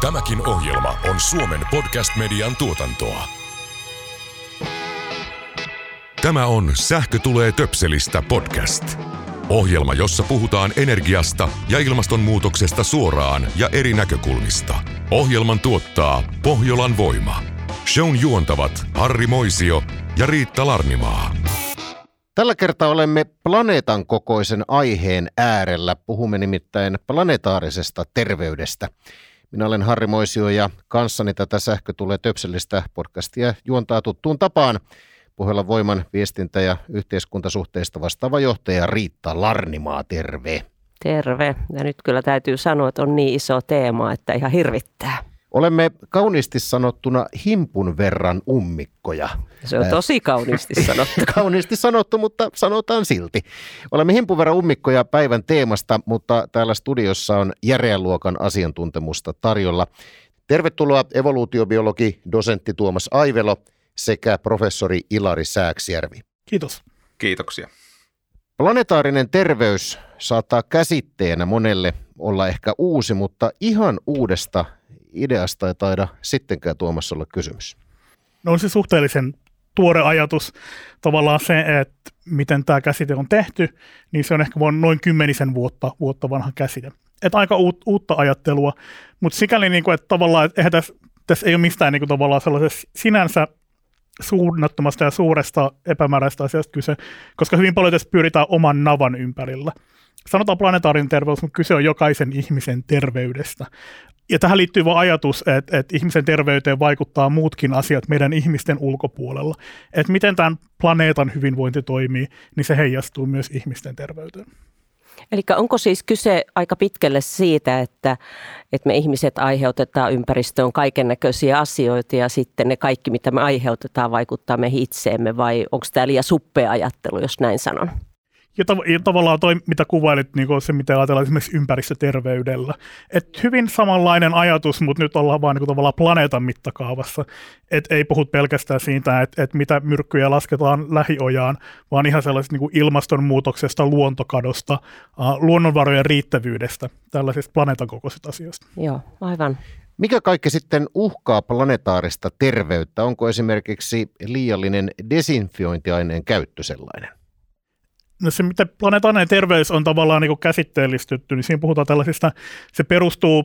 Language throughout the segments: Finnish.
Tämäkin ohjelma on Suomen podcast-median tuotantoa. Tämä on Sähkö tulee töpselistä podcast. Ohjelma, jossa puhutaan energiasta ja ilmastonmuutoksesta suoraan ja eri näkökulmista. Ohjelman tuottaa Pohjolan voima. Shown juontavat Harri Moisio ja Riitta Larnimaa. Tällä kertaa olemme planeetan kokoisen aiheen äärellä. Puhumme nimittäin planetaarisesta terveydestä. Minä olen Harri Moisio ja kanssani tätä Sähkö tulee töpsellistä podcastia juontaa tuttuun tapaan. Pohjolan voiman viestintä- ja yhteiskuntasuhteista vastaava johtaja Riitta Larnimaa, terve. Terve. Ja nyt kyllä täytyy sanoa, että on niin iso teema, että ihan hirvittää. Olemme kauniisti sanottuna himpun verran ummikkoja. Se on tosi kauniisti sanottu. kauniisti sanottu, mutta sanotaan silti. Olemme himpun verran ummikkoja päivän teemasta, mutta täällä studiossa on järeän luokan asiantuntemusta tarjolla. Tervetuloa evoluutiobiologi, dosentti Tuomas Aivelo sekä professori Ilari Sääksjärvi. Kiitos. Kiitoksia. Planetaarinen terveys saattaa käsitteenä monelle olla ehkä uusi, mutta ihan uudesta ideasta ei taida sittenkään Tuomas olla kysymys. No se suhteellisen tuore ajatus. Tavallaan se, että miten tämä käsite on tehty, niin se on ehkä vain noin kymmenisen vuotta, vuotta vanha käsite. Että aika uut, uutta ajattelua, mutta sikäli, niin kuin, että tavallaan, että eihän tässä, tässä ei ole mistään niin kuin, tavallaan sellaisessa sinänsä suunnattomasta ja suuresta epämääräistä asiasta kyse, koska hyvin paljon tässä pyritään oman navan ympärillä. Sanotaan planetaarinen terveys, mutta kyse on jokaisen ihmisen terveydestä. Ja tähän liittyy vain ajatus, että, että ihmisen terveyteen vaikuttaa muutkin asiat meidän ihmisten ulkopuolella. Että miten tämän planeetan hyvinvointi toimii, niin se heijastuu myös ihmisten terveyteen. Eli onko siis kyse aika pitkälle siitä, että, että me ihmiset aiheutetaan ympäristöön kaiken näköisiä asioita ja sitten ne kaikki, mitä me aiheutetaan, vaikuttaa meihin itseemme vai onko tämä liian suppea ajattelu, jos näin sanon? Ja, tav- ja tavallaan toi, mitä kuvailit, niin se mitä ajatellaan esimerkiksi ympäristöterveydellä. Et hyvin samanlainen ajatus, mutta nyt ollaan vaan niin tavallaan planeetan mittakaavassa. Et ei puhut pelkästään siitä, että et mitä myrkkyjä lasketaan lähiojaan, vaan ihan sellaisesta niin ilmastonmuutoksesta, luontokadosta, uh, luonnonvarojen riittävyydestä, tällaisista planeetan kokoisista asioista. Joo, aivan. Mikä kaikki sitten uhkaa planetaarista terveyttä? Onko esimerkiksi liiallinen desinfiointiaineen käyttö sellainen? No se, mitä planetaarinen terveys on tavallaan niin käsitteellistetty, niin siinä puhutaan tällaisista, se perustuu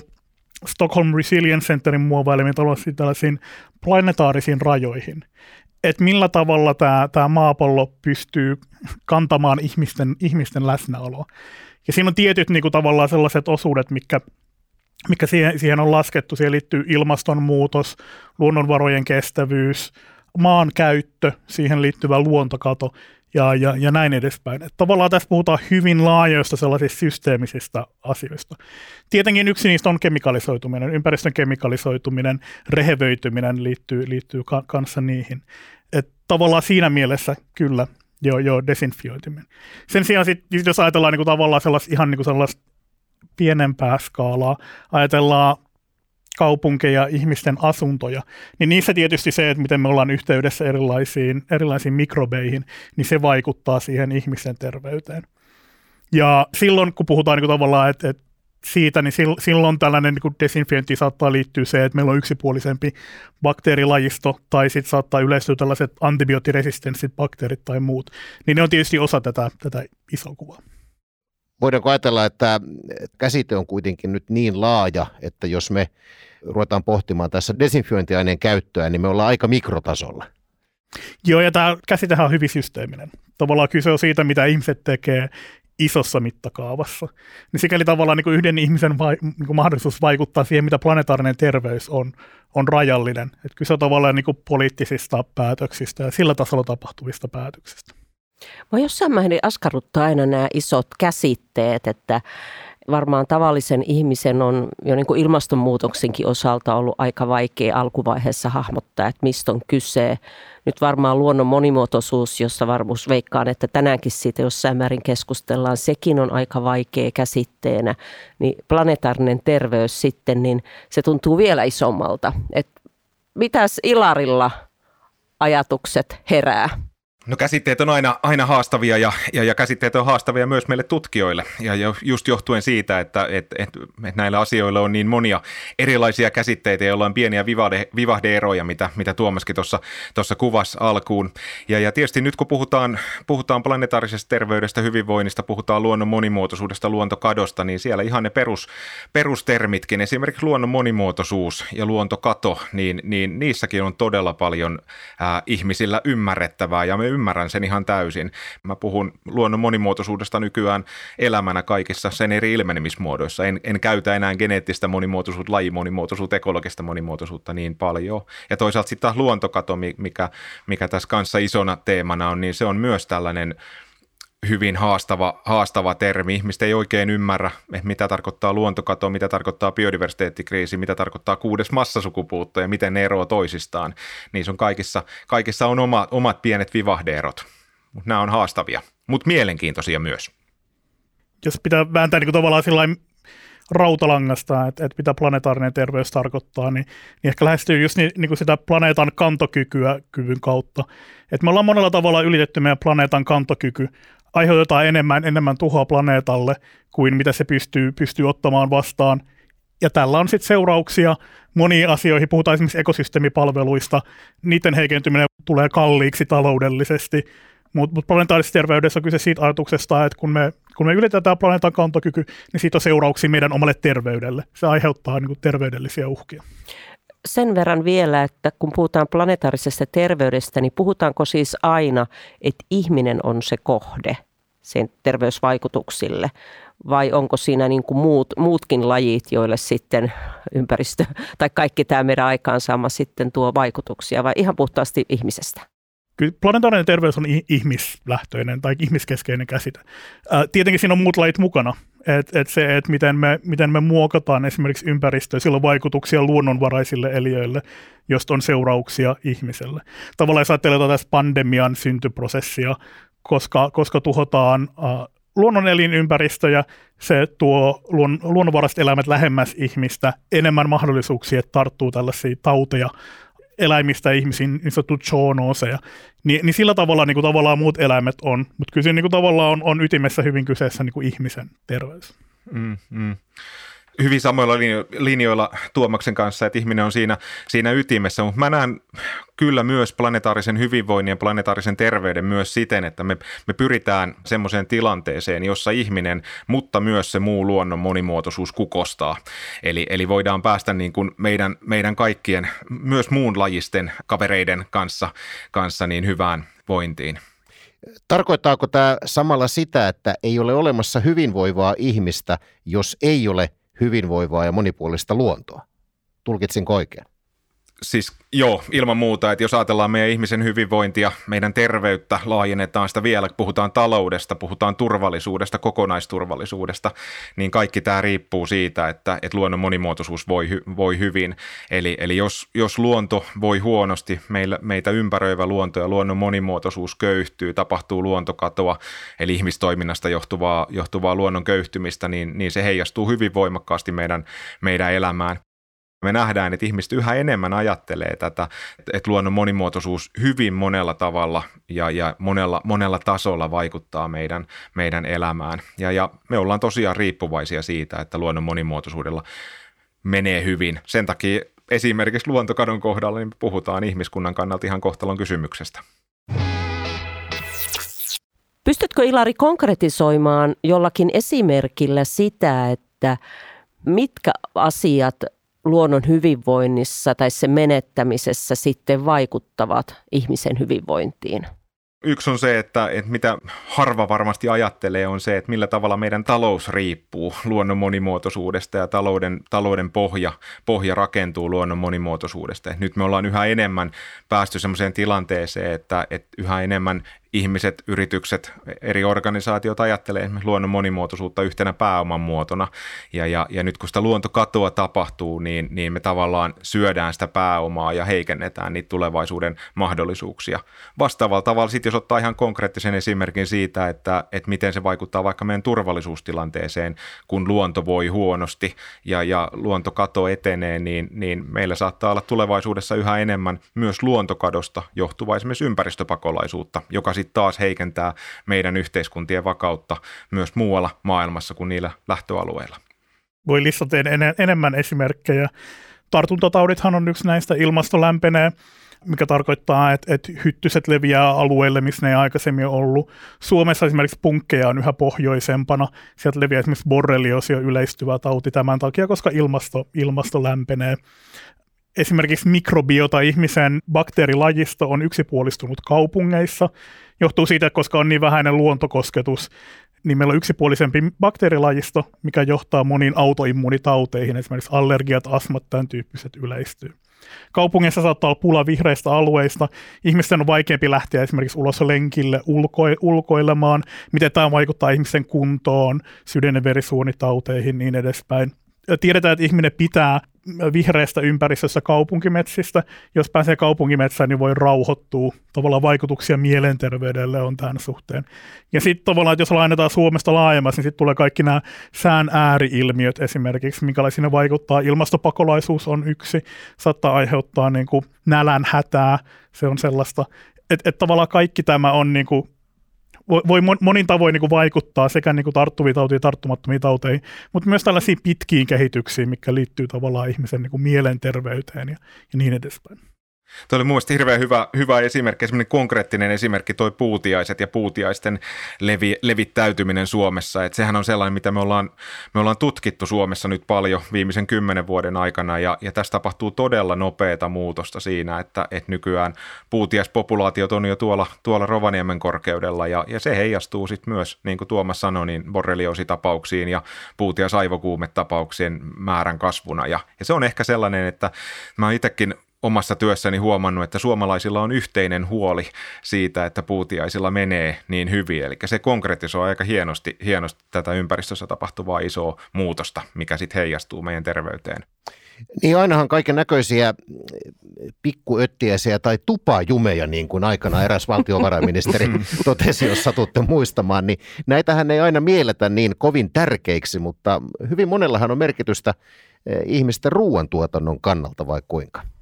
Stockholm Resilience Centerin muovailemiin tällaisiin, tällaisiin planetaarisiin rajoihin. Että millä tavalla tämä, tämä maapallo pystyy kantamaan ihmisten, ihmisten läsnäoloa. Ja siinä on tietyt niin kuin, tavallaan sellaiset osuudet, mikä, mikä siihen, siihen on laskettu. Siihen liittyy ilmastonmuutos, luonnonvarojen kestävyys, maan käyttö, siihen liittyvä luontokato ja, ja, ja näin edespäin. Et tavallaan tässä puhutaan hyvin laajoista sellaisista systeemisistä asioista. Tietenkin yksi niistä on kemikalisoituminen, ympäristön kemikalisoituminen, rehevöityminen liittyy, liittyy ka- kanssa niihin. Et tavallaan siinä mielessä kyllä jo, jo desinfioituminen. Sen sijaan sit, jos ajatellaan niin kuin tavallaan sellaista, ihan niin kuin sellaista pienempää skaalaa, ajatellaan kaupunkeja, ihmisten asuntoja, niin niissä tietysti se, että miten me ollaan yhteydessä erilaisiin, erilaisiin mikrobeihin, niin se vaikuttaa siihen ihmisten terveyteen. Ja silloin, kun puhutaan niin kuin tavallaan, että, että siitä, niin silloin tällainen niin desinfiointi saattaa liittyä se, että meillä on yksipuolisempi bakteerilajisto, tai sitten saattaa yleistyä tällaiset antibioottiresistenssit bakteerit tai muut. Niin ne on tietysti osa tätä, tätä isoa kuvaa. Voidaanko ajatella, että käsite on kuitenkin nyt niin laaja, että jos me ruvetaan pohtimaan tässä desinfiointiaineen käyttöä, niin me ollaan aika mikrotasolla. Joo, ja tämä käsitehän on hyvin systeeminen. Tavallaan kyse on siitä, mitä ihmiset tekee isossa mittakaavassa. Niin sikäli tavallaan niin kuin yhden ihmisen vai, niin kuin mahdollisuus vaikuttaa siihen, mitä planetaarinen terveys on, on rajallinen. Että kyse on tavallaan niin kuin poliittisista päätöksistä ja sillä tasolla tapahtuvista päätöksistä. Mä jossain määrin askarruttaa aina nämä isot käsitteet, että varmaan tavallisen ihmisen on jo niin kuin ilmastonmuutoksenkin osalta ollut aika vaikea alkuvaiheessa hahmottaa, että mistä on kyse. Nyt varmaan luonnon monimuotoisuus, jossa varmuus veikkaan, että tänäänkin siitä jossain määrin keskustellaan, sekin on aika vaikea käsitteenä. Niin planetaarinen terveys sitten, niin se tuntuu vielä isommalta. Et mitäs Ilarilla ajatukset herää? No käsitteet on aina, aina haastavia ja, ja, ja käsitteet on haastavia myös meille tutkijoille ja just johtuen siitä, että et, et, et näillä asioilla on niin monia erilaisia käsitteitä, joilla on pieniä vivahde, vivahdeeroja, mitä, mitä Tuomaskin tuossa kuvasi alkuun. Ja, ja tietysti nyt kun puhutaan, puhutaan planetaarisesta terveydestä, hyvinvoinnista, puhutaan luonnon monimuotoisuudesta, luontokadosta, niin siellä ihan ne perus, perustermitkin, esimerkiksi luonnon monimuotoisuus ja luontokato, niin, niin niissäkin on todella paljon ää, ihmisillä ymmärrettävää ja me ymmärrän sen ihan täysin. Mä puhun luonnon monimuotoisuudesta nykyään elämänä kaikissa sen eri ilmenemismuodoissa. En, en käytä enää geneettistä monimuotoisuutta, lajimonimuotoisuutta, ekologista monimuotoisuutta niin paljon. Ja toisaalta sitten taas luontokato, mikä, mikä tässä kanssa isona teemana on, niin se on myös tällainen hyvin haastava, haastava termi. Ihmiset ei oikein ymmärrä, mitä tarkoittaa luontokato, mitä tarkoittaa biodiversiteettikriisi, mitä tarkoittaa kuudes massasukupuutto ja miten ne eroavat toisistaan. Niissä on kaikissa, kaikissa on oma, omat pienet vivahdeerot, mutta nämä on haastavia, mutta mielenkiintoisia myös. Jos pitää vääntää niin tavallaan sillain rautalangasta, että, että mitä planetaarinen terveys tarkoittaa, niin, niin ehkä lähestyy just niin, niin kuin sitä planeetan kantokykyä kyvyn kautta. Että me ollaan monella tavalla ylitetty meidän planeetan kantokyky aiheutetaan enemmän, enemmän tuhoa planeetalle kuin mitä se pystyy, pystyy ottamaan vastaan. Ja tällä on sitten seurauksia moniin asioihin. Puhutaan esimerkiksi ekosysteemipalveluista. Niiden heikentyminen tulee kalliiksi taloudellisesti. Mutta mut planetaarisessa terveydessä on kyse siitä ajatuksesta, että kun me, kun me ylitetään planeetan kantokyky, niin siitä on seurauksia meidän omalle terveydelle. Se aiheuttaa niin kuin, terveydellisiä uhkia sen verran vielä, että kun puhutaan planetaarisesta terveydestä, niin puhutaanko siis aina, että ihminen on se kohde sen terveysvaikutuksille? Vai onko siinä niin kuin muut, muutkin lajit, joille sitten ympäristö tai kaikki tämä meidän aikaansaama sitten tuo vaikutuksia, vai ihan puhtaasti ihmisestä? Kyllä planetaarinen terveys on ihmislähtöinen tai ihmiskeskeinen käsite. Ää, tietenkin siinä on muut lajit mukana. Et, et se, että miten me, miten me muokataan esimerkiksi ympäristöä, sillä on vaikutuksia luonnonvaraisille eliöille, josta on seurauksia ihmiselle. Tavallaan jos ajattelee tässä pandemian syntyprosessia, koska, koska tuhotaan äh, luonnon elinympäristöjä, se tuo luon, luonnonvaraiset eläimet lähemmäs ihmistä, enemmän mahdollisuuksia, että tarttuu tällaisia tauteja, eläimistä ihmisiin, niin sanottu zoonoseja, niin, niin sillä tavalla niin kuin tavallaan muut eläimet on, mutta kyllä siinä niin kuin tavallaan on, on ytimessä hyvin kyseessä niin kuin ihmisen terveys. Mm, mm hyvin samoilla linjoilla Tuomaksen kanssa, että ihminen on siinä, siinä ytimessä, mutta mä näen kyllä myös planetaarisen hyvinvoinnin ja planetaarisen terveyden myös siten, että me, me pyritään semmoiseen tilanteeseen, jossa ihminen, mutta myös se muu luonnon monimuotoisuus kukostaa. Eli, eli voidaan päästä niin kuin meidän, meidän kaikkien, myös muun lajisten kavereiden kanssa, kanssa niin hyvään vointiin. Tarkoittaako tämä samalla sitä, että ei ole olemassa hyvinvoivaa ihmistä, jos ei ole hyvinvoivaa ja monipuolista luontoa. Tulkitsin oikein? Siis joo, ilman muuta, että jos ajatellaan meidän ihmisen hyvinvointia, meidän terveyttä, laajennetaan sitä vielä, puhutaan taloudesta, puhutaan turvallisuudesta, kokonaisturvallisuudesta, niin kaikki tämä riippuu siitä, että, että luonnon monimuotoisuus voi, voi hyvin. Eli, eli jos, jos luonto voi huonosti, meillä, meitä ympäröivä luonto ja luonnon monimuotoisuus köyhtyy, tapahtuu luontokatoa, eli ihmistoiminnasta johtuvaa, johtuvaa luonnon köyhtymistä, niin, niin se heijastuu hyvin voimakkaasti meidän, meidän elämään. Me nähdään, että ihmiset yhä enemmän ajattelee tätä, että luonnon monimuotoisuus hyvin monella tavalla ja, ja monella, monella tasolla vaikuttaa meidän, meidän elämään. Ja, ja me ollaan tosiaan riippuvaisia siitä, että luonnon monimuotoisuudella menee hyvin. Sen takia esimerkiksi luontokadon kohdalla niin puhutaan ihmiskunnan kannalta ihan kohtalon kysymyksestä. Pystytkö Ilari konkretisoimaan jollakin esimerkillä sitä, että mitkä asiat luonnon hyvinvoinnissa tai sen menettämisessä sitten vaikuttavat ihmisen hyvinvointiin? Yksi on se, että, että mitä harva varmasti ajattelee, on se, että millä tavalla meidän talous riippuu luonnon monimuotoisuudesta ja talouden, talouden pohja, pohja rakentuu luonnon monimuotoisuudesta. Nyt me ollaan yhä enemmän päästy sellaiseen tilanteeseen, että, että yhä enemmän ihmiset, yritykset, eri organisaatiot ajattelee esimerkiksi luonnon monimuotoisuutta yhtenä pääoman muotona. Ja, ja, ja nyt kun sitä luontokatoa tapahtuu, niin, niin me tavallaan syödään sitä pääomaa ja heikennetään niitä tulevaisuuden mahdollisuuksia. Vastaavalla tavalla sitten, jos ottaa ihan konkreettisen esimerkin siitä, että, että miten se vaikuttaa vaikka meidän turvallisuustilanteeseen, kun luonto voi huonosti ja, ja luontokato etenee, niin, niin meillä saattaa olla tulevaisuudessa yhä enemmän myös luontokadosta johtuvaa esimerkiksi ympäristöpakolaisuutta, joka sitten taas heikentää meidän yhteiskuntien vakautta myös muualla maailmassa kuin niillä lähtöalueilla. Voi listata en- enemmän esimerkkejä. Tartuntataudithan on yksi näistä, ilmasto lämpenee, mikä tarkoittaa, että, että hyttyset leviää alueelle, missä ne ei aikaisemmin ollut. Suomessa esimerkiksi punkkeja on yhä pohjoisempana. Sieltä leviää esimerkiksi borrelioosi yleistyvä tauti tämän takia, koska ilmasto, ilmasto lämpenee esimerkiksi mikrobiota ihmisen bakteerilajisto on yksipuolistunut kaupungeissa. Johtuu siitä, koska on niin vähäinen luontokosketus, niin meillä on yksipuolisempi bakteerilajisto, mikä johtaa moniin autoimmunitauteihin, esimerkiksi allergiat, astmat, tämän tyyppiset yleistyy. Kaupungeissa saattaa olla pula vihreistä alueista. Ihmisten on vaikeampi lähteä esimerkiksi ulos lenkille ulko- ulkoilemaan. Miten tämä vaikuttaa ihmisten kuntoon, sydän- ja verisuonitauteihin niin edespäin. Tiedetään, että ihminen pitää vihreästä ympäristössä kaupunkimetsistä. Jos pääsee kaupunkimetsään, niin voi rauhoittua. Tavallaan vaikutuksia mielenterveydelle on tämän suhteen. Ja sitten tavallaan, että jos lainataan Suomesta laajemmassa, niin sitten tulee kaikki nämä sään ääriilmiöt esimerkiksi, minkälaisia ne vaikuttaa. Ilmastopakolaisuus on yksi, saattaa aiheuttaa niin kuin nälän hätää, se on sellaista. Että et tavallaan kaikki tämä on niin kuin voi, voi monin tavoin niin kuin vaikuttaa sekä niin kuin tarttuviin tauteihin ja tarttumattomiin tauteihin, mutta myös tällaisiin pitkiin kehityksiin, mikä liittyy tavallaan ihmisen niin kuin mielenterveyteen ja, ja niin edespäin. Tuo oli mun mielestä hirveän hyvä, hyvä esimerkki, semmoinen konkreettinen esimerkki toi puutiaiset ja puutiaisten levi, levittäytyminen Suomessa. Et sehän on sellainen, mitä me ollaan, me ollaan tutkittu Suomessa nyt paljon viimeisen kymmenen vuoden aikana ja, ja tässä tapahtuu todella nopeata muutosta siinä, että, että nykyään puutiaispopulaatiot on jo tuolla, tuolla Rovaniemen korkeudella ja, ja se heijastuu sitten myös, niin kuin Tuomas sanoi, niin borrelioositapauksiin ja puutiaisaivokuumetapauksien määrän kasvuna ja, ja se on ehkä sellainen, että mä itsekin omassa työssäni huomannut, että suomalaisilla on yhteinen huoli siitä, että puutiaisilla menee niin hyvin. Eli se konkretisoi aika hienosti, hienosti tätä ympäristössä tapahtuvaa isoa muutosta, mikä sitten heijastuu meidän terveyteen. Niin ainahan kaiken näköisiä pikkuöttiäisiä tai tupajumeja, niin kuin aikana eräs valtiovarainministeri totesi, jos satutte muistamaan, niin näitähän ei aina mielletä niin kovin tärkeiksi, mutta hyvin monellahan on merkitystä eh, ihmisten ruoantuotannon kannalta vai kuinka?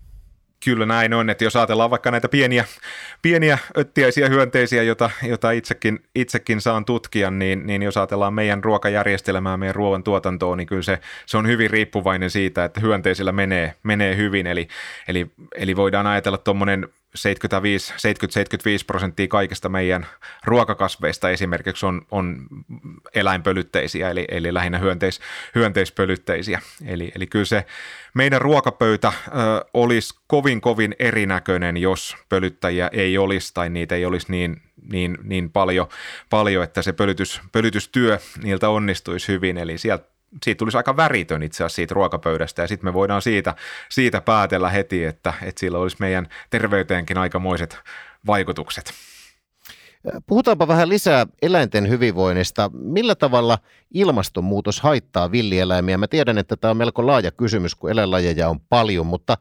Kyllä näin on, että jos ajatellaan vaikka näitä pieniä, pieniä öttiäisiä hyönteisiä, joita, joita itsekin, itsekin saan tutkia, niin, niin jos ajatellaan meidän ruokajärjestelmää, meidän ruoan tuotantoa, niin kyllä se, se on hyvin riippuvainen siitä, että hyönteisillä menee, menee hyvin. Eli, eli, eli voidaan ajatella tuommoinen 70-75 prosenttia kaikista meidän ruokakasveista esimerkiksi on, on eläinpölytteisiä, eli, eli lähinnä hyönteis, hyönteispölytteisiä. Eli, eli kyllä se meidän ruokapöytä ö, olisi kovin kovin erinäköinen, jos pölyttäjiä ei olisi tai niitä ei olisi niin, niin, niin paljon, paljon, että se pölytys, pölytystyö niiltä onnistuisi hyvin. Eli sieltä siitä tulisi aika väritön itse asiassa siitä ruokapöydästä ja sitten me voidaan siitä, siitä päätellä heti, että, että sillä olisi meidän terveyteenkin aikamoiset vaikutukset. Puhutaanpa vähän lisää eläinten hyvinvoinnista. Millä tavalla ilmastonmuutos haittaa villieläimiä? Mä tiedän, että tämä on melko laaja kysymys, kun eläinlajeja on paljon, mutta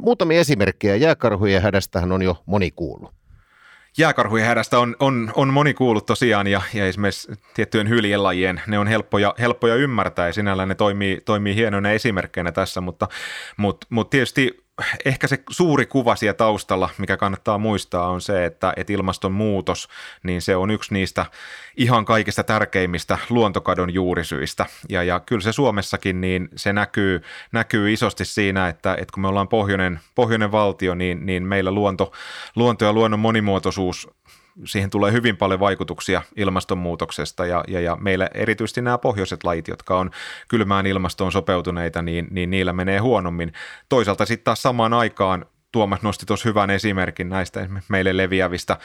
muutamia esimerkkejä jääkarhujen hädästähän on jo moni kuullut jääkarhujen hädästä on, on, on moni kuullut tosiaan ja, ja esimerkiksi tiettyjen hyljelajien, ne on helppoja, helppoja ymmärtää ja sinällään ne toimii, toimii hienoina esimerkkeinä tässä, mutta, mutta, mutta tietysti ehkä se suuri kuva siellä taustalla, mikä kannattaa muistaa, on se, että, että ilmastonmuutos, niin se on yksi niistä ihan kaikista tärkeimmistä luontokadon juurisyistä. Ja, ja kyllä se Suomessakin, niin se näkyy, näkyy isosti siinä, että, että kun me ollaan pohjoinen, pohjoinen valtio, niin, niin meillä luonto, luonto ja luonnon monimuotoisuus siihen tulee hyvin paljon vaikutuksia ilmastonmuutoksesta ja, ja, ja meillä erityisesti nämä pohjoiset lajit, jotka on kylmään ilmastoon sopeutuneita, niin, niin niillä menee huonommin. Toisaalta sitten taas samaan aikaan Tuomas nosti tuossa hyvän esimerkin näistä meille leviävistä,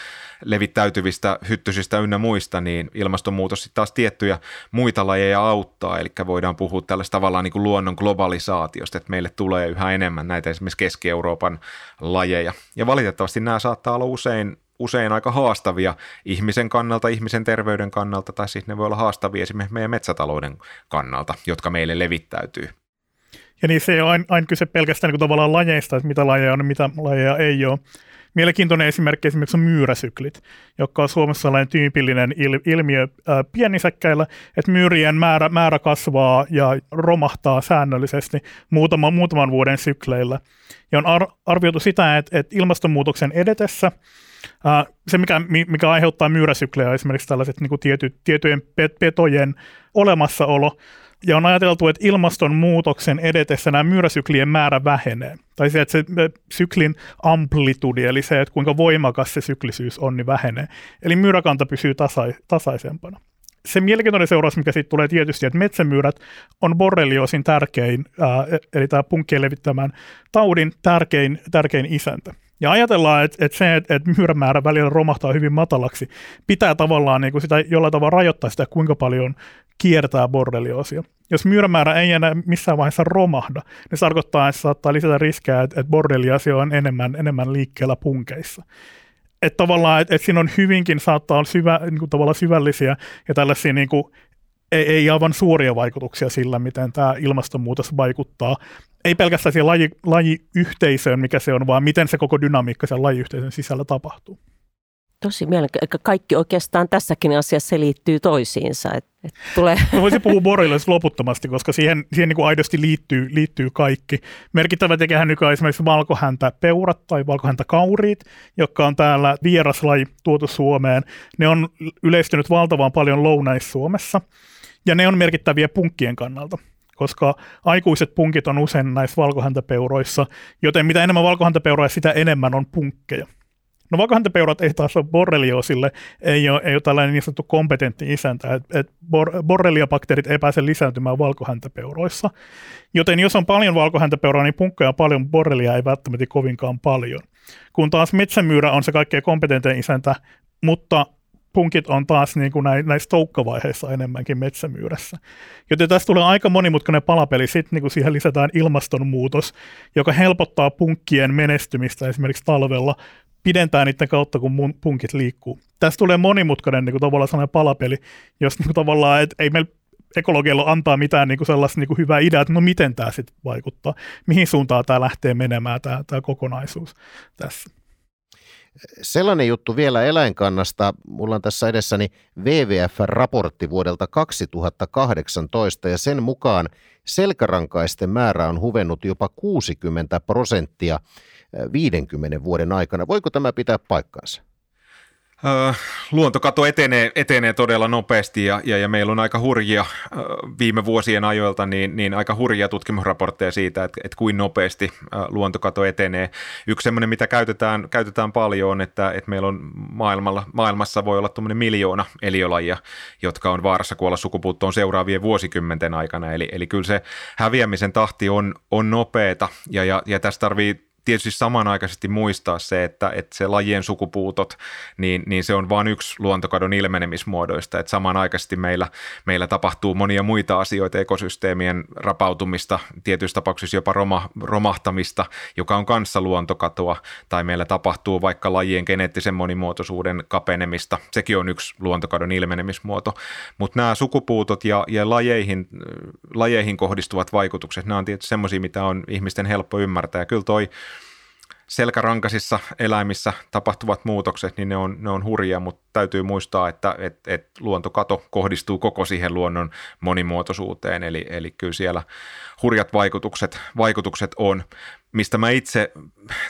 levittäytyvistä hyttysistä ynnä muista, niin ilmastonmuutos sitten taas tiettyjä muita lajeja auttaa, eli voidaan puhua tällaista tavallaan niin kuin luonnon globalisaatiosta, että meille tulee yhä enemmän näitä esimerkiksi Keski-Euroopan lajeja. Ja valitettavasti nämä saattaa olla usein usein aika haastavia ihmisen kannalta, ihmisen terveyden kannalta, tai siis ne voi olla haastavia esimerkiksi meidän metsätalouden kannalta, jotka meille levittäytyy. Ja niin se ei ole aina, kyse pelkästään niin tavallaan lajeista, että mitä lajeja on ja mitä lajeja ei ole. Mielenkiintoinen esimerkki esimerkiksi on myyräsyklit, joka on Suomessa sellainen tyypillinen il, ilmiö ää, pienisäkkäillä, että myyrien määrä, määrä kasvaa ja romahtaa säännöllisesti muutama, muutaman vuoden sykleillä. Ja on ar, arvioitu sitä, että, että ilmastonmuutoksen edetessä se, mikä, mikä aiheuttaa myyräsyklejä, esimerkiksi tällaiset niin kuin tiety, tiettyjen petojen olemassaolo, ja on ajateltu, että ilmastonmuutoksen edetessä nämä myyräsyklien määrä vähenee. Tai se, että se syklin amplitudi, eli se, että kuinka voimakas se syklisyys on, niin vähenee. Eli myyräkanta pysyy tasai, tasaisempana. Se mielenkiintoinen seuraus, mikä siitä tulee tietysti, että metsämyyrät on borrelioosin tärkein, ää, eli tämä punkkien levittämään taudin tärkein, tärkein isäntä. Ja ajatellaan, että, että se, että, että myyrämäärä välillä romahtaa hyvin matalaksi, pitää tavallaan niin kuin sitä jollain tavalla rajoittaa sitä, kuinka paljon kiertää borrelioosia. Jos myyrämäärä ei enää missään vaiheessa romahda, niin se tarkoittaa, että saattaa lisätä riskejä, että, että borrelioosia on enemmän, enemmän liikkeellä punkeissa. Että tavallaan, että, että siinä on hyvinkin, saattaa olla syvä, niin kuin tavallaan syvällisiä ja tällaisia niin kuin, ei, ei aivan suoria vaikutuksia sillä, miten tämä ilmastonmuutos vaikuttaa. Ei pelkästään siihen laji, lajiyhteisöön, mikä se on, vaan miten se koko dynamiikka sen lajiyhteisön sisällä tapahtuu. Tosi mielenkiintoista. Kaikki oikeastaan tässäkin asiassa liittyy toisiinsa. Et, et tulee. Mä voisin puhua Borrelias loputtomasti, koska siihen, siihen niin kuin aidosti liittyy, liittyy kaikki. Merkittävä tekijähän nykyään esimerkiksi valkohäntä peurat tai valkohäntä kauriit, jotka on täällä vieraslaji tuotu Suomeen. Ne on yleistynyt valtavan paljon Lounais-Suomessa ja ne on merkittäviä punkkien kannalta koska aikuiset punkit on usein näissä valkohäntäpeuroissa, joten mitä enemmän valkohäntäpeuroja, sitä enemmän on punkkeja. No valkohäntäpeurat ei taas ole borreliosille, ei ole, ei ole tällainen niin sanottu kompetentti isäntä, että et bor, borreliabakteerit ei pääse lisääntymään valkohäntäpeuroissa. Joten jos on paljon valkohäntäpeuraa, niin punkkeja on paljon, borrelia ei välttämättä kovinkaan paljon. Kun taas metsämyyrä on se kaikkein kompetentin isäntä, mutta punkit on taas niin kuin näissä toukkavaiheissa enemmänkin metsämyyrässä. Joten tässä tulee aika monimutkainen palapeli. Sitten niin kuin siihen lisätään ilmastonmuutos, joka helpottaa punkkien menestymistä esimerkiksi talvella, pidentää niiden kautta, kun mun punkit liikkuu. Tässä tulee monimutkainen niin kuin tavallaan sellainen palapeli, jos niin kuin tavallaan, että ei meillä ekologialla antaa mitään niin kuin sellaista niin kuin hyvää ideaa, että no miten tämä sitten vaikuttaa, mihin suuntaan tämä lähtee menemään, tämä, tämä kokonaisuus tässä. Sellainen juttu vielä eläinkannasta. Mulla on tässä edessäni WWF-raportti vuodelta 2018 ja sen mukaan selkärankaisten määrä on huvennut jopa 60 prosenttia 50 vuoden aikana. Voiko tämä pitää paikkansa? Luontokato etenee, etenee todella nopeasti ja, ja, ja meillä on aika hurjia viime vuosien ajoilta niin, niin aika hurjia tutkimusraportteja siitä, että, että kuin nopeasti luontokato etenee. Yksi semmoinen, mitä käytetään, käytetään paljon on, että, että meillä on maailmalla, maailmassa voi olla tuommoinen miljoona eliölajia, jotka on vaarassa kuolla sukupuuttoon seuraavien vuosikymmenten aikana. Eli, eli kyllä se häviämisen tahti on, on nopeata ja, ja, ja tässä tarvii tietysti samanaikaisesti muistaa se, että, että se lajien sukupuutot, niin, niin se on vain yksi luontokadon ilmenemismuodoista, että samanaikaisesti meillä, meillä tapahtuu monia muita asioita, ekosysteemien rapautumista, tietyissä tapauksissa jopa roma, romahtamista, joka on kanssa luontokatoa, tai meillä tapahtuu vaikka lajien geneettisen monimuotoisuuden kapenemista, sekin on yksi luontokadon ilmenemismuoto, mutta nämä sukupuutot ja, ja lajeihin, lajeihin kohdistuvat vaikutukset, nämä on tietysti semmoisia, mitä on ihmisten helppo ymmärtää, ja kyllä toi selkärankaisissa eläimissä tapahtuvat muutokset, niin ne on, ne on hurjia, mutta täytyy muistaa, että et, et luontokato kohdistuu koko siihen luonnon monimuotoisuuteen, eli, eli kyllä siellä hurjat vaikutukset, vaikutukset on mistä mä itse,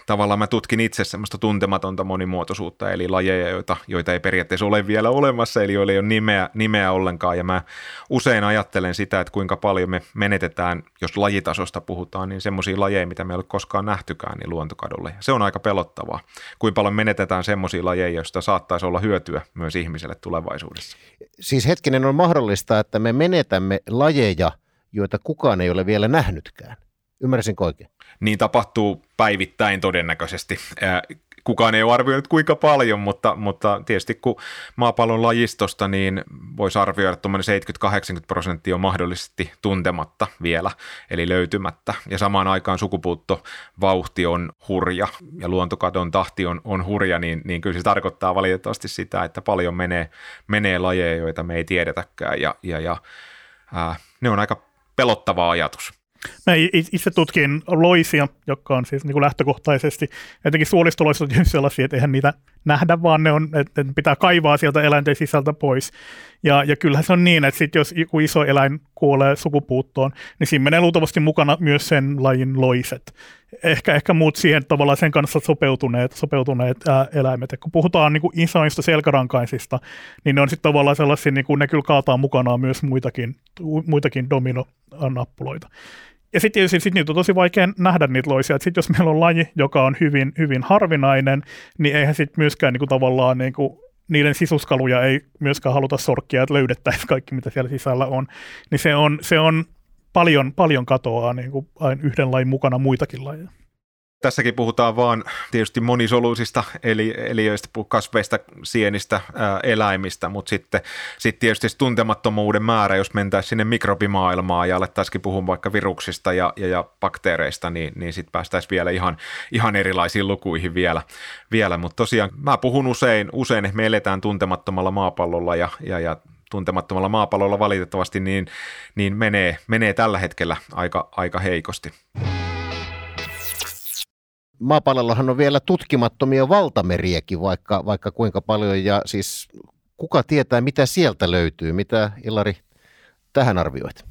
tavallaan mä tutkin itse semmoista tuntematonta monimuotoisuutta, eli lajeja, joita, joita ei periaatteessa ole vielä olemassa, eli joilla ei ole nimeä, nimeä ollenkaan, ja mä usein ajattelen sitä, että kuinka paljon me menetetään, jos lajitasosta puhutaan, niin semmoisia lajeja, mitä me ei ole koskaan nähtykään, niin luontokadolle. Se on aika pelottavaa, kuinka paljon menetetään semmoisia lajeja, joista saattaisi olla hyötyä myös ihmiselle tulevaisuudessa. Siis hetkinen on mahdollista, että me menetämme lajeja, joita kukaan ei ole vielä nähnytkään. Ymmärsin oikein? Niin tapahtuu päivittäin todennäköisesti. kukaan ei ole arvioinut kuinka paljon, mutta, mutta tietysti kun maapallon lajistosta, niin voisi arvioida, että 70-80 prosenttia on mahdollisesti tuntematta vielä, eli löytymättä. Ja samaan aikaan sukupuuttovauhti on hurja ja luontokadon tahti on, on hurja, niin, niin kyllä se tarkoittaa valitettavasti sitä, että paljon menee, menee lajeja, joita me ei tiedetäkään ja, ja, ja ää, ne on aika pelottava ajatus. Mä itse tutkin loisia, jotka on siis niin kuin lähtökohtaisesti, etenkin suolistoloiset on sellaisia, että eihän niitä nähdä, vaan ne on, että pitää kaivaa sieltä eläinten sisältä pois. Ja, ja kyllähän se on niin, että sit jos joku iso eläin kuolee sukupuuttoon, niin siinä menee luultavasti mukana myös sen lajin loiset. Ehkä, ehkä muut siihen tavallaan sen kanssa sopeutuneet, sopeutuneet ää, eläimet. Et kun puhutaan niin kuin isoista selkärankaisista, niin ne on sitten tavallaan sellaisia, niin kuin ne kyllä kaataa mukanaan myös muitakin, muitakin domino-nappuloita. Ja sitten sit, sit niitä on tosi vaikea nähdä niitä loisia. Sitten jos meillä on laji, joka on hyvin, hyvin harvinainen, niin eihän sitten myöskään niin kuin, tavallaan niin kuin, niiden sisuskaluja ei myöskään haluta sorkkia, että löydettäisiin kaikki, mitä siellä sisällä on. Niin se on, se on paljon, paljon katoaa niin kuin yhden lajin mukana muitakin lajeja. Tässäkin puhutaan vaan tietysti monisoluisista eli, eliöistä, kasveista, sienistä, ää, eläimistä, mutta sitten sit tietysti tuntemattomuuden määrä, jos mentäisiin sinne mikrobimaailmaan ja alettaisiin puhua vaikka viruksista ja, ja, ja bakteereista, niin, niin sitten päästäisiin vielä ihan, ihan erilaisiin lukuihin vielä. vielä. Mutta tosiaan mä puhun usein, usein, että me eletään tuntemattomalla maapallolla ja, ja, ja tuntemattomalla maapallolla valitettavasti niin, niin menee, menee tällä hetkellä aika, aika heikosti. Maapallollahan on vielä tutkimattomia valtameriäkin, vaikka, vaikka kuinka paljon, ja siis kuka tietää, mitä sieltä löytyy, mitä Ilari tähän arvioit?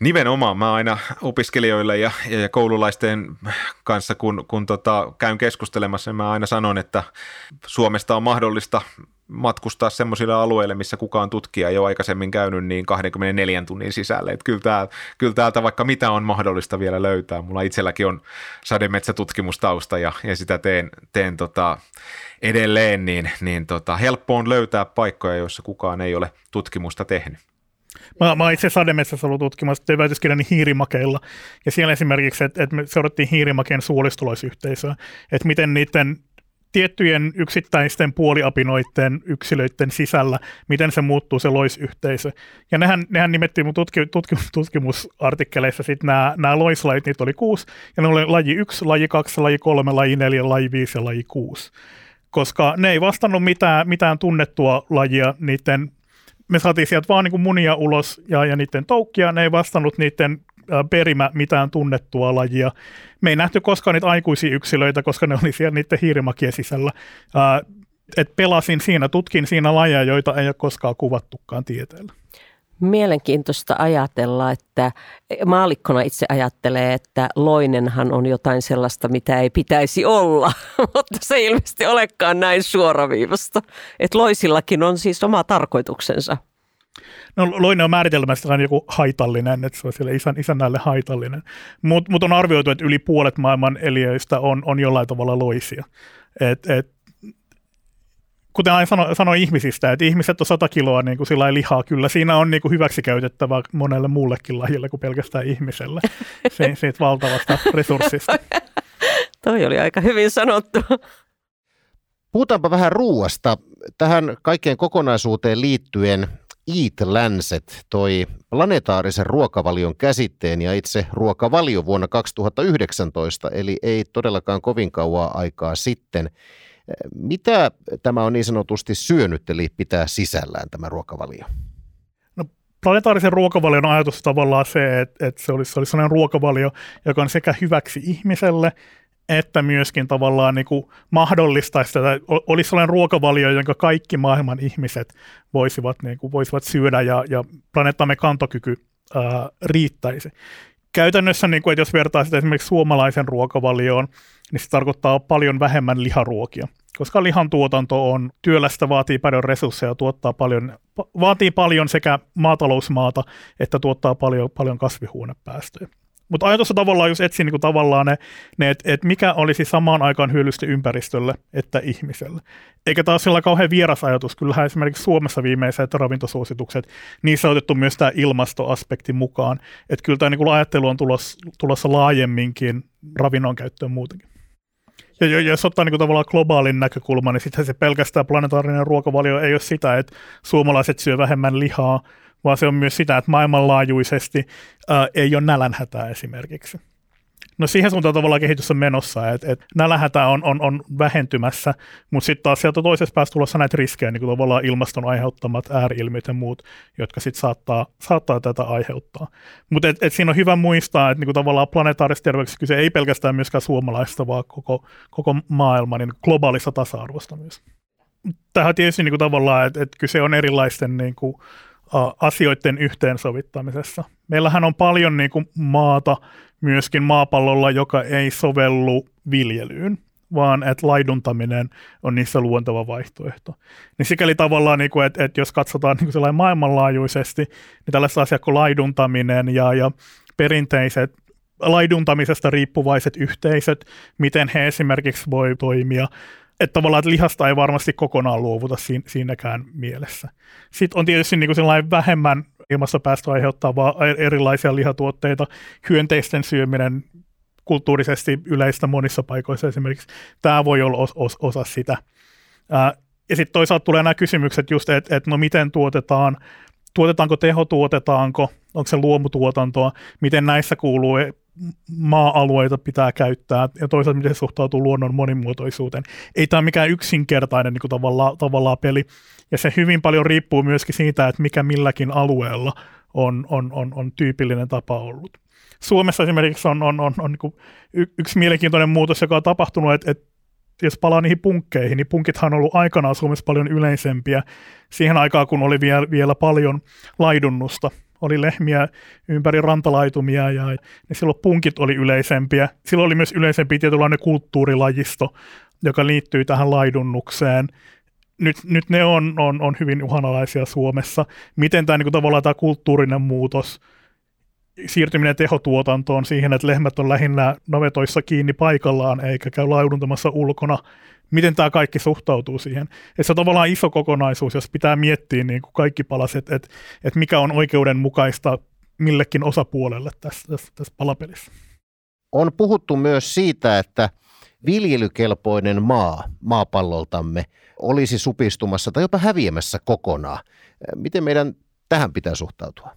Nimenomaan. Mä aina opiskelijoille ja, ja koululaisten kanssa, kun, kun tota, käyn keskustelemassa, niin mä aina sanon, että Suomesta on mahdollista matkustaa semmoisille alueille, missä kukaan tutkija ei ole aikaisemmin käynyt niin 24 tunnin sisälle. Että kyllä, tää, kyllä täältä vaikka mitä on mahdollista vielä löytää. Mulla itselläkin on sademetsätutkimustausta ja, ja sitä teen, teen tota edelleen, niin, niin tota, helppo on löytää paikkoja, joissa kukaan ei ole tutkimusta tehnyt. Mä, mä itse sademetsässä ollut tutkimassa väitöskirjani hiirimakeilla, ja siellä esimerkiksi, että, että me seurattiin hiirimakeen suolistoloisyhteisöä, että miten niiden tiettyjen yksittäisten puoliapinoiden yksilöiden sisällä, miten se muuttuu se loisyhteisö. Ja nehän, nehän nimettiin mun tutki, tutki, tutkimusartikkeleissa sitten nämä, nämä loislajit, niitä oli kuusi, ja ne oli laji yksi, laji kaksi, laji kolme, laji neljä, laji viisi ja laji kuusi. Koska ne ei vastannut mitään, mitään tunnettua lajia niiden me saatiin sieltä vaan niin munia ulos ja, ja niiden toukkia, ne ei vastannut niiden perimä mitään tunnettua lajia. Me ei nähty koskaan niitä aikuisia yksilöitä, koska ne oli siellä niiden hiirimakien sisällä. Et pelasin siinä, tutkin siinä lajeja, joita ei ole koskaan kuvattukaan tieteellä. Mielenkiintoista ajatella, että maalikkona itse ajattelee, että loinenhan on jotain sellaista, mitä ei pitäisi olla, mutta se ei ilmeisesti olekaan näin suoraviivasta. Että loisillakin on siis oma tarkoituksensa. No loinen on määritelmästä joku haitallinen, että se on siellä isän, isännälle haitallinen. Mutta mut on arvioitu, että yli puolet maailman eliöistä on, on jollain tavalla loisia. Et, et, kuten aina sano, sanoi ihmisistä, että ihmiset on 100 kiloa niin kuin sillä lihaa, kyllä siinä on niin kuin hyväksi käytettävä monelle muullekin lajille kuin pelkästään ihmiselle se, siitä valtavasta resurssista. Toi oli aika hyvin sanottu. Puhutaanpa vähän ruuasta. Tähän kaikkeen kokonaisuuteen liittyen Eat Lancet toi planetaarisen ruokavalion käsitteen ja itse ruokavalio vuonna 2019, eli ei todellakaan kovin kauaa aikaa sitten. Mitä tämä on niin sanotusti syönyt, eli pitää sisällään tämä ruokavalio? No, planetaarisen ruokavalion ajatus tavallaan se, että, että se olisi, se olisi sellainen ruokavalio, joka on sekä hyväksi ihmiselle että myöskin tavallaan niin kuin mahdollistaisi tätä, olisi sellainen ruokavalio, jonka kaikki maailman ihmiset voisivat, niin kuin, voisivat syödä ja, ja planeettamme kantokyky ää, riittäisi. Käytännössä, niin kuin, että jos vertaa sitä esimerkiksi suomalaisen ruokavalioon, niin se tarkoittaa paljon vähemmän liharuokia, koska lihan tuotanto on työlästä, vaatii paljon resursseja, tuottaa paljon, vaatii paljon sekä maatalousmaata, että tuottaa paljon, paljon kasvihuonepäästöjä. Mutta ajatus on tavallaan just etsiä niinku tavallaan ne, ne että et mikä olisi samaan aikaan hyödyllistä ympäristölle että ihmiselle. Eikä taas sillä kauhean vieras ajatus. Kyllähän esimerkiksi Suomessa viimeiset ravintosuositukset, niissä on otettu myös tämä ilmastoaspekti mukaan. Että kyllä tämä niinku ajattelu on tulossa, tulossa laajemminkin ravinnon käyttöön muutenkin. Ja jos ottaa niin kuin tavallaan globaalin näkökulman, niin sitten se pelkästään planetaarinen ruokavalio ei ole sitä, että suomalaiset syö vähemmän lihaa, vaan se on myös sitä, että maailmanlaajuisesti ää, ei ole nälänhätää esimerkiksi. No siihen suuntaan tavallaan kehitys on menossa, että et nälänhätä on, on, on vähentymässä, mutta sitten taas sieltä toisessa päässä tulossa näitä riskejä, niin kuin tavallaan ilmaston aiheuttamat ääriilmiöt ja muut, jotka sitten saattaa, saattaa tätä aiheuttaa. Mutta et, et siinä on hyvä muistaa, että niin kuin tavallaan planetaarisessa terveyksessä kyse ei pelkästään myöskään suomalaista, vaan koko, koko maailman niin globaalista tasa-arvosta myös. Tähän tietysti niin kuin tavallaan, että, että kyse on erilaisten niin kuin, asioiden yhteensovittamisessa. Meillähän on paljon niin kuin maata myöskin maapallolla, joka ei sovellu viljelyyn, vaan että laiduntaminen on niissä luonteva vaihtoehto. Niin sikäli tavallaan, niin kuin, että, että jos katsotaan niin kuin maailmanlaajuisesti, niin tällaista asiaa kuin laiduntaminen ja, ja perinteiset laiduntamisesta riippuvaiset yhteisöt, miten he esimerkiksi voi toimia että tavallaan että lihasta ei varmasti kokonaan luovuta siinäkään mielessä. Sitten on tietysti niin kuin vähemmän ilmastopäästö aiheuttavaa erilaisia lihatuotteita, hyönteisten syöminen kulttuurisesti yleistä monissa paikoissa esimerkiksi. Tämä voi olla os, os, osa sitä. Ää, ja sitten toisaalta tulee nämä kysymykset just, että et no miten tuotetaan, tuotetaanko teho, tuotetaanko, onko se luomutuotantoa, miten näissä kuuluu maa-alueita pitää käyttää ja toisaalta miten se suhtautuu luonnon monimuotoisuuteen. Ei tämä mikään yksinkertainen niin kuin tavallaan, tavallaan peli ja se hyvin paljon riippuu myöskin siitä, että mikä milläkin alueella on, on, on, on tyypillinen tapa ollut. Suomessa esimerkiksi on, on, on, on niin yksi mielenkiintoinen muutos, joka on tapahtunut, että, että jos palaa niihin punkkeihin, niin punkithan on ollut aikanaan Suomessa paljon yleisempiä siihen aikaan, kun oli vielä, vielä paljon laidunnusta – oli lehmiä ympäri rantalaitumia ja niin silloin punkit oli yleisempiä. Silloin oli myös yleisempi tietynlainen kulttuurilajisto, joka liittyy tähän laidunnukseen. Nyt, nyt ne on, on, on hyvin uhanalaisia Suomessa. Miten tämä niin kuin, tavallaan tämä kulttuurinen muutos, siirtyminen tehotuotantoon siihen, että lehmät on lähinnä navetoissa kiinni paikallaan eikä käy laiduntamassa ulkona – miten tämä kaikki suhtautuu siihen. Et se on tavallaan iso kokonaisuus, jos pitää miettiä niin kuin kaikki palaset, että et mikä on oikeudenmukaista millekin osapuolelle tässä, tässä, tässä palapelissä. On puhuttu myös siitä, että viljelykelpoinen maa maapalloltamme olisi supistumassa tai jopa häviämässä kokonaan. Miten meidän tähän pitää suhtautua?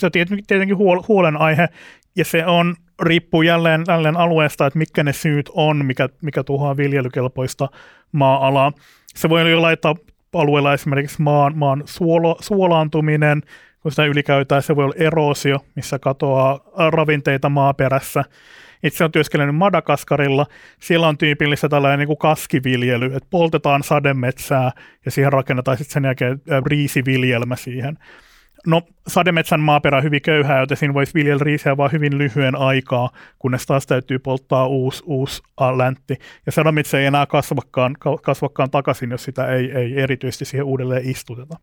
Se on tietenkin huolenaihe ja se on riippuu jälleen, jälleen alueesta, että mitkä ne syyt on, mikä, mikä tuhoaa viljelykelpoista maa-alaa. Se voi olla, että alueella esimerkiksi maan, maan suolo, suolaantuminen, kun sitä ylikäytään, se voi olla erosio, missä katoaa ravinteita maaperässä. Itse olen työskennellyt Madagaskarilla. Siellä on tyypillistä tällainen niin kuin kaskiviljely, että poltetaan sademetsää ja siihen rakennetaan sitten sen jälkeen riisiviljelmä siihen. No sademetsän maaperä on hyvin köyhää, joten siinä voisi viljellä riisiä vain hyvin lyhyen aikaa, kunnes taas täytyy polttaa uusi, uusi läntti. Ja sademetsä ei enää kasvakaan, kasvakaan takaisin, jos sitä ei, ei erityisesti siihen uudelleen istuteta.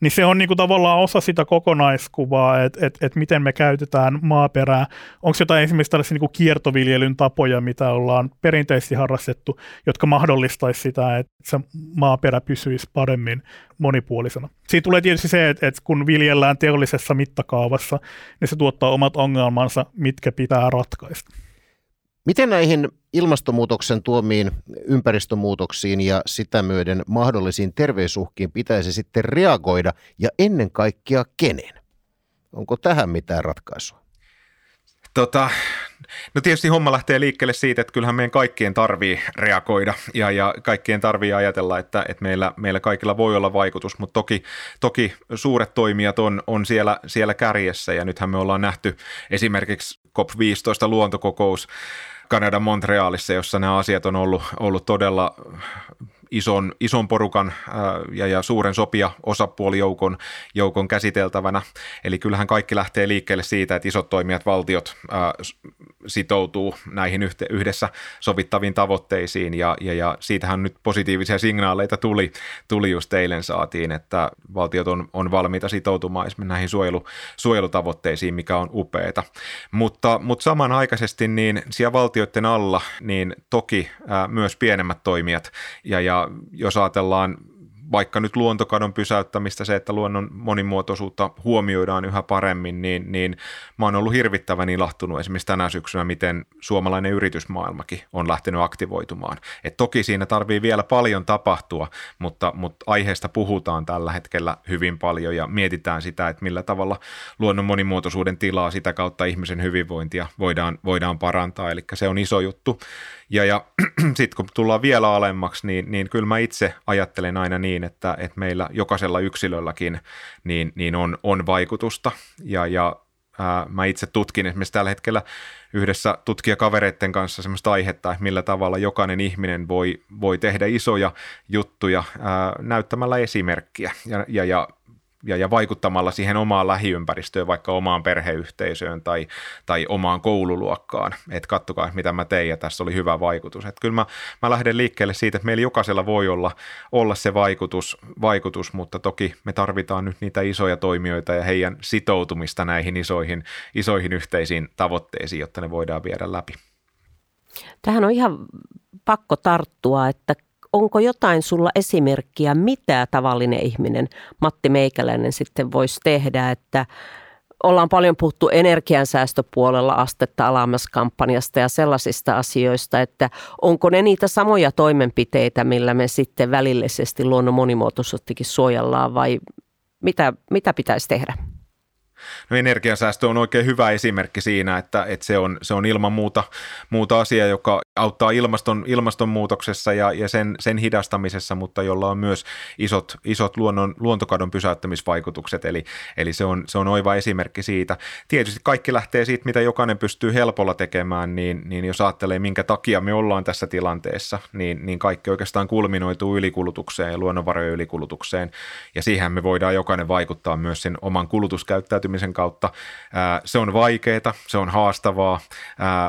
Niin se on niinku tavallaan osa sitä kokonaiskuvaa, että et, et miten me käytetään maaperää. Onko jotain esimerkiksi tällaisia niinku kiertoviljelyn tapoja, mitä ollaan perinteisesti harrastettu, jotka mahdollistaisi sitä, että se maaperä pysyisi paremmin monipuolisena. Siitä tulee tietysti se, että, että kun viljellään teollisessa mitakaavassa, niin se tuottaa omat ongelmansa, mitkä pitää ratkaista. Miten näihin ilmastonmuutoksen tuomiin ympäristömuutoksiin ja sitä myöden mahdollisiin terveysuhkiin pitäisi sitten reagoida ja ennen kaikkea kenen? Onko tähän mitään ratkaisua? Tota, no tietysti homma lähtee liikkeelle siitä, että kyllähän meidän kaikkien tarvii reagoida ja, ja kaikkien tarvii ajatella, että, että meillä, meillä kaikilla voi olla vaikutus, mutta toki, toki suuret toimijat on, on siellä, siellä kärjessä ja nythän me ollaan nähty esimerkiksi COP15 luontokokous Kanadan Montrealissa, jossa nämä asiat on ollut, ollut todella ison, ison porukan ja, ja suuren sopia osapuolijoukon joukon käsiteltävänä. Eli kyllähän kaikki lähtee liikkeelle siitä, että isot toimijat, valtiot sitoutuu näihin yhdessä sovittaviin tavoitteisiin ja, ja, ja siitähän nyt positiivisia signaaleita tuli, tuli just eilen saatiin, että valtiot on, on valmiita sitoutumaan näihin suojelu, suojelutavoitteisiin, mikä on upeeta. Mutta, mutta samanaikaisesti niin siellä valtioiden alla niin toki ää, myös pienemmät toimijat ja, ja jos ajatellaan vaikka nyt luontokadon pysäyttämistä, se, että luonnon monimuotoisuutta huomioidaan yhä paremmin, niin, niin mä oon ollut hirvittävän ilahtunut esimerkiksi tänä syksynä, miten suomalainen yritysmaailmakin on lähtenyt aktivoitumaan. Et toki siinä tarvii vielä paljon tapahtua, mutta, mutta aiheesta puhutaan tällä hetkellä hyvin paljon ja mietitään sitä, että millä tavalla luonnon monimuotoisuuden tilaa sitä kautta ihmisen hyvinvointia voidaan, voidaan parantaa, eli se on iso juttu. Ja, ja sitten kun tullaan vielä alemmaksi, niin, niin kyllä mä itse ajattelen aina niin, että, että meillä jokaisella yksilölläkin niin, niin on, on vaikutusta. Ja, ja ää, mä itse tutkin esimerkiksi tällä hetkellä yhdessä tutkijakavereiden kanssa sellaista aihetta, että millä tavalla jokainen ihminen voi, voi tehdä isoja juttuja ää, näyttämällä esimerkkiä. Ja, ja, ja ja, ja vaikuttamalla siihen omaan lähiympäristöön, vaikka omaan perheyhteisöön tai, tai omaan koululuokkaan, että kattokaa mitä mä tein ja tässä oli hyvä vaikutus. Että kyllä mä, mä lähden liikkeelle siitä, että meillä jokaisella voi olla, olla se vaikutus, vaikutus, mutta toki me tarvitaan nyt niitä isoja toimijoita ja heidän sitoutumista näihin isoihin, isoihin yhteisiin tavoitteisiin, jotta ne voidaan viedä läpi. Tähän on ihan pakko tarttua, että onko jotain sulla esimerkkiä, mitä tavallinen ihminen, Matti Meikäläinen, sitten voisi tehdä, että ollaan paljon puhuttu energiansäästöpuolella astetta alammas-kampanjasta ja sellaisista asioista, että onko ne niitä samoja toimenpiteitä, millä me sitten välillisesti luonnon monimuotoisuuttakin suojellaan vai mitä, mitä pitäisi tehdä? No energiansäästö on oikein hyvä esimerkki siinä, että, että se, on, se on ilman muuta, muuta asia, joka auttaa ilmaston, ilmastonmuutoksessa ja, ja sen, sen hidastamisessa, mutta jolla on myös isot, isot luonnon, luontokadon pysäyttämisvaikutukset, eli, eli se, on, se on oiva esimerkki siitä. Tietysti kaikki lähtee siitä, mitä jokainen pystyy helpolla tekemään, niin, niin jos ajattelee, minkä takia me ollaan tässä tilanteessa, niin, niin kaikki oikeastaan kulminoituu ylikulutukseen ja luonnonvarojen ylikulutukseen, ja siihen me voidaan jokainen vaikuttaa myös sen oman kulutuskäyttäytymisen kautta. Se on vaikeaa, se on haastavaa,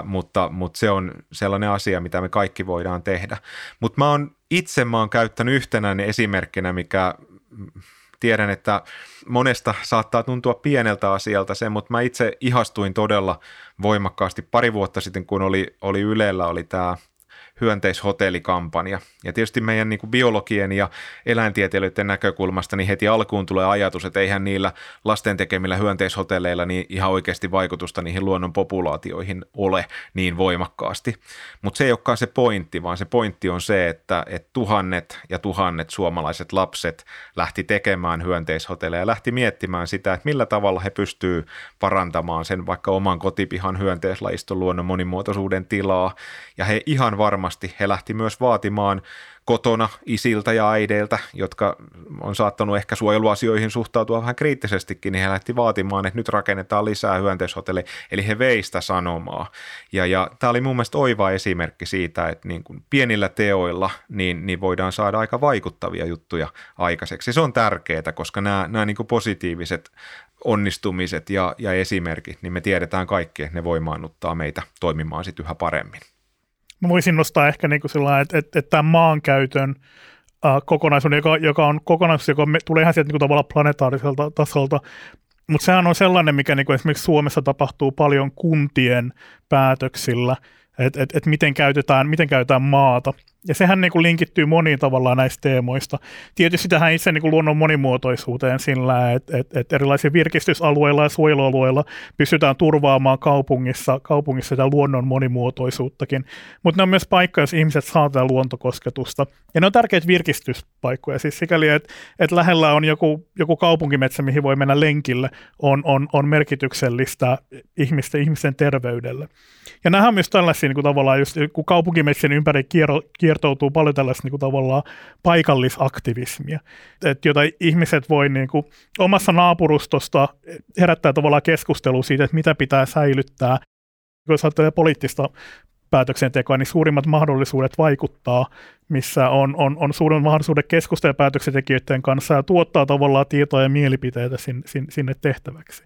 mutta, mutta se on sellainen asia, mitä me kaikki voidaan tehdä. Mutta mä oon itse mä oon käyttänyt yhtenä esimerkkinä, mikä tiedän, että monesta saattaa tuntua pieneltä asialta se, mutta mä itse ihastuin todella voimakkaasti pari vuotta sitten, kun oli, oli Ylellä, oli tämä hyönteishotellikampanja. Ja tietysti meidän niin kuin biologien ja eläintieteilijöiden näkökulmasta niin heti alkuun tulee ajatus, että eihän niillä lasten tekemillä hyönteishotelleilla niin ihan oikeasti vaikutusta niihin luonnon populaatioihin ole niin voimakkaasti. Mutta se ei olekaan se pointti, vaan se pointti on se, että, että tuhannet ja tuhannet suomalaiset lapset lähti tekemään hyönteishotelleja ja lähti miettimään sitä, että millä tavalla he pystyy parantamaan sen vaikka oman kotipihan hyönteislajiston luonnon monimuotoisuuden tilaa. Ja he ihan varmasti varmasti he lähti myös vaatimaan kotona isiltä ja äideiltä, jotka on saattanut ehkä suojeluasioihin suhtautua vähän kriittisestikin, niin he lähti vaatimaan, että nyt rakennetaan lisää hyönteishotelleja, eli he veistä sanomaa. Ja, ja tämä oli mun mielestä oiva esimerkki siitä, että niin kuin pienillä teoilla niin, niin voidaan saada aika vaikuttavia juttuja aikaiseksi. Se on tärkeää, koska nämä, nämä niin kuin positiiviset onnistumiset ja, ja esimerkit, niin me tiedetään kaikki, että ne voimaannuttaa meitä toimimaan sitten yhä paremmin. Mä voisin nostaa ehkä niin kuin sillä että, että, että tämän maankäytön äh, joka, joka on kokonaisuus, joka me, tulee ihan sieltä niin kuin tavallaan planetaariselta tasolta, mutta sehän on sellainen, mikä niin kuin esimerkiksi Suomessa tapahtuu paljon kuntien päätöksillä, että et, et miten, käytetään, miten käytetään maata. Ja sehän niin kuin linkittyy moniin tavallaan näistä teemoista. Tietysti tähän itse niin kuin luonnon monimuotoisuuteen sillä, että, että, että erilaisilla virkistysalueilla ja suojelualueilla pystytään turvaamaan kaupungissa, kaupungissa sitä luonnon monimuotoisuuttakin. Mutta ne on myös paikka, jos ihmiset saa tätä luontokosketusta. Ja ne on tärkeitä virkistyspaikkoja. Siis sikäli, että, että lähellä on joku, joku kaupunkimetsä, mihin voi mennä lenkille, on, on, on merkityksellistä ihmisten, ihmisten terveydelle. Ja nämä on myös tällaisia niin kuin tavallaan, just, kun kaupunkimetsän ympäri kierro, kiertoutuu paljon tällaista niin kuin tavallaan paikallisaktivismia, että jota ihmiset voi niin kuin, omassa naapurustosta herättää tavallaan keskustelua siitä, että mitä pitää säilyttää. Jos ajattelee poliittista päätöksentekoa, niin suurimmat mahdollisuudet vaikuttaa, missä on, on, on suurimmat mahdollisuudet keskustella päätöksentekijöiden kanssa ja tuottaa tavallaan tietoa ja mielipiteitä sinne, sinne tehtäväksi.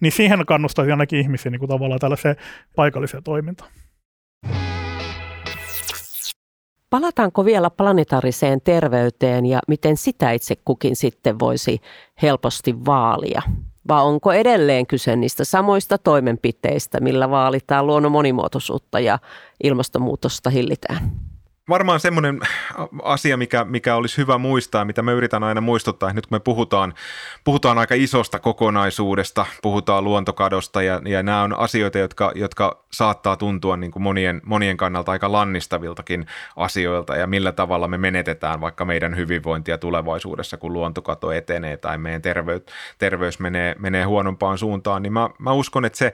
Niin siihen kannustaisi ainakin ihmisiä niin kuin tavallaan tällaiseen paikalliseen toimintaan. Palataanko vielä planetaariseen terveyteen ja miten sitä itse kukin sitten voisi helposti vaalia? Vai onko edelleen kyse niistä samoista toimenpiteistä, millä vaalitaan luonnon monimuotoisuutta ja ilmastonmuutosta hillitään? Varmaan semmoinen asia, mikä, mikä olisi hyvä muistaa, mitä me yritän aina muistuttaa, nyt kun me puhutaan, puhutaan aika isosta kokonaisuudesta, puhutaan luontokadosta ja, ja nämä on asioita, jotka, jotka saattaa tuntua niin kuin monien, monien kannalta aika lannistaviltakin asioilta ja millä tavalla me menetetään vaikka meidän hyvinvointia tulevaisuudessa, kun luontokato etenee tai meidän terveys, terveys menee, menee huonompaan suuntaan, niin mä, mä uskon, että se,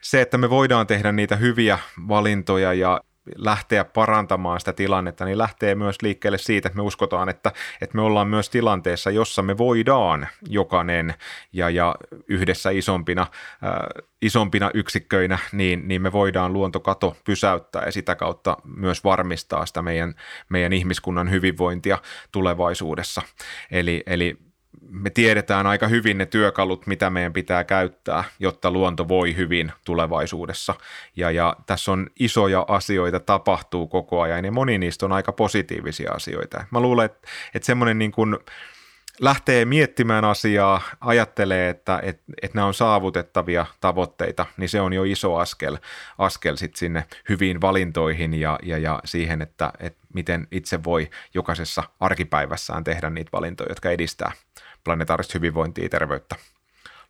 se, että me voidaan tehdä niitä hyviä valintoja ja lähteä parantamaan sitä tilannetta, niin lähtee myös liikkeelle siitä, että me uskotaan, että, että me ollaan myös tilanteessa, jossa me voidaan jokainen ja, ja yhdessä isompina, äh, isompina yksikköinä, niin, niin me voidaan luontokato pysäyttää ja sitä kautta myös varmistaa sitä meidän, meidän ihmiskunnan hyvinvointia tulevaisuudessa. Eli, eli me tiedetään aika hyvin ne työkalut, mitä meidän pitää käyttää, jotta luonto voi hyvin tulevaisuudessa. Ja, ja tässä on isoja asioita, tapahtuu koko ajan ja moni niistä on aika positiivisia asioita. Mä luulen, että, että semmoinen niin kuin lähtee miettimään asiaa, ajattelee, että, että, että nämä on saavutettavia tavoitteita, niin se on jo iso askel, askel sit sinne hyviin valintoihin ja, ja, ja siihen, että, että miten itse voi jokaisessa arkipäivässään tehdä niitä valintoja, jotka edistää planetaarista hyvinvointia ja terveyttä,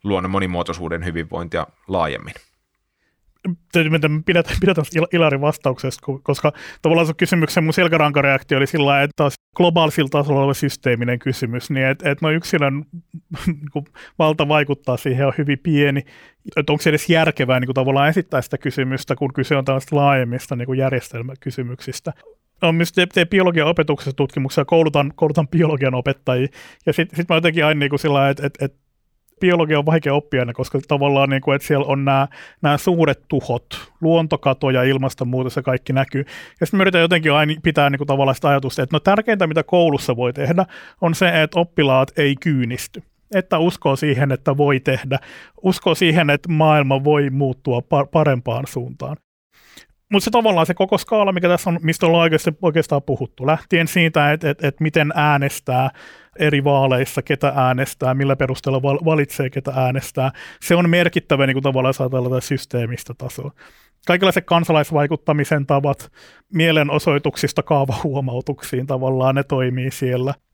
luonnon monimuotoisuuden hyvinvointia laajemmin. Pidätä, pidätä Ilarin vastauksesta, koska tavallaan sun kysymyksen mun selkärankareaktio oli sillä että taas globaalisilla tasolla oleva systeeminen kysymys, niin että et no yksilön niin valta vaikuttaa siihen on hyvin pieni, että onko se edes järkevää niin kuin tavallaan esittää sitä kysymystä, kun kyse on tällaista laajemmista niin kuin järjestelmäkysymyksistä on myös te, te biologian opetuksessa tutkimuksia, koulutan, koulutan biologian opettajia, ja sitten sit mä jotenkin aina niin kuin sillä että et, et, biologia on vaikea oppia aina, koska tavallaan niin kuin, että siellä on nämä, nämä suuret tuhot, luontokato ja ilmastonmuutos ja kaikki näkyy. Ja sitten me yritän jotenkin aina pitää niin kuin, tavallaan sitä ajatusta, että no tärkeintä, mitä koulussa voi tehdä, on se, että oppilaat ei kyynisty että uskoo siihen, että voi tehdä, uskoo siihen, että maailma voi muuttua parempaan suuntaan. Mutta se tavallaan se koko skaala, mikä tässä on, mistä ollaan oikeastaan, oikeastaan puhuttu, lähtien siitä, että et, et miten äänestää eri vaaleissa, ketä äänestää, millä perusteella valitsee, ketä äänestää, se on merkittävä niin kuin tavallaan saatella systeemistä tasoa. Kaikenlaiset kansalaisvaikuttamisen tavat, mielenosoituksista kaavahuomautuksiin tavallaan ne toimii siellä –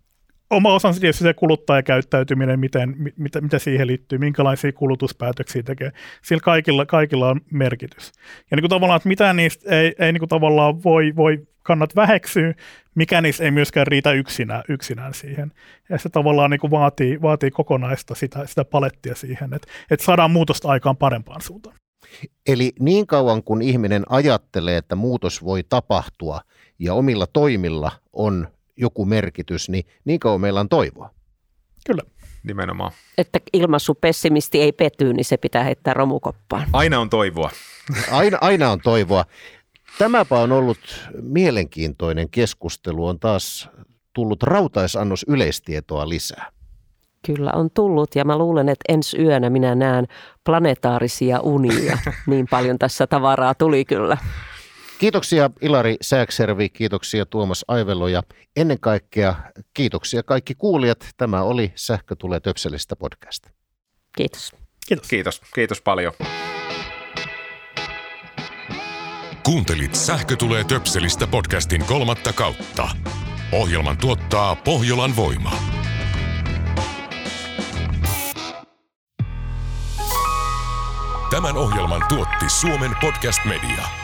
oma osansa tietysti se kuluttajakäyttäytyminen, miten, mitä, mitä siihen liittyy, minkälaisia kulutuspäätöksiä tekee. Sillä kaikilla, kaikilla on merkitys. Ja niin kuin tavallaan, että mitään niistä ei, ei niin kuin tavallaan voi, voi kannat väheksyä, mikä niistä ei myöskään riitä yksinään, yksinään siihen. Ja se tavallaan niin kuin vaatii, vaatii kokonaista sitä, sitä palettia siihen, että, että saadaan muutosta aikaan parempaan suuntaan. Eli niin kauan kun ihminen ajattelee, että muutos voi tapahtua ja omilla toimilla on joku merkitys, niin niin kauan meillä on toivoa. Kyllä. Nimenomaan. Että ilmaisu pessimisti ei pety, niin se pitää heittää romukoppaan. Aina on toivoa. Aina, aina on toivoa. Tämäpä on ollut mielenkiintoinen keskustelu. On taas tullut rautaisannos yleistietoa lisää. Kyllä on tullut ja mä luulen, että ensi yönä minä näen planetaarisia unia. Niin paljon tässä tavaraa tuli kyllä. Kiitoksia Ilari Sääkservi, kiitoksia Tuomas Aivelo ja ennen kaikkea kiitoksia kaikki kuulijat. Tämä oli Sähkö tulee töpselistä podcast. Kiitos. Kiitos. Kiitos, kiitos paljon. Kuuntelit Sähkö tulee töpselistä podcastin kolmatta kautta. Ohjelman tuottaa Pohjolan voima. Tämän ohjelman tuotti Suomen Podcast Media.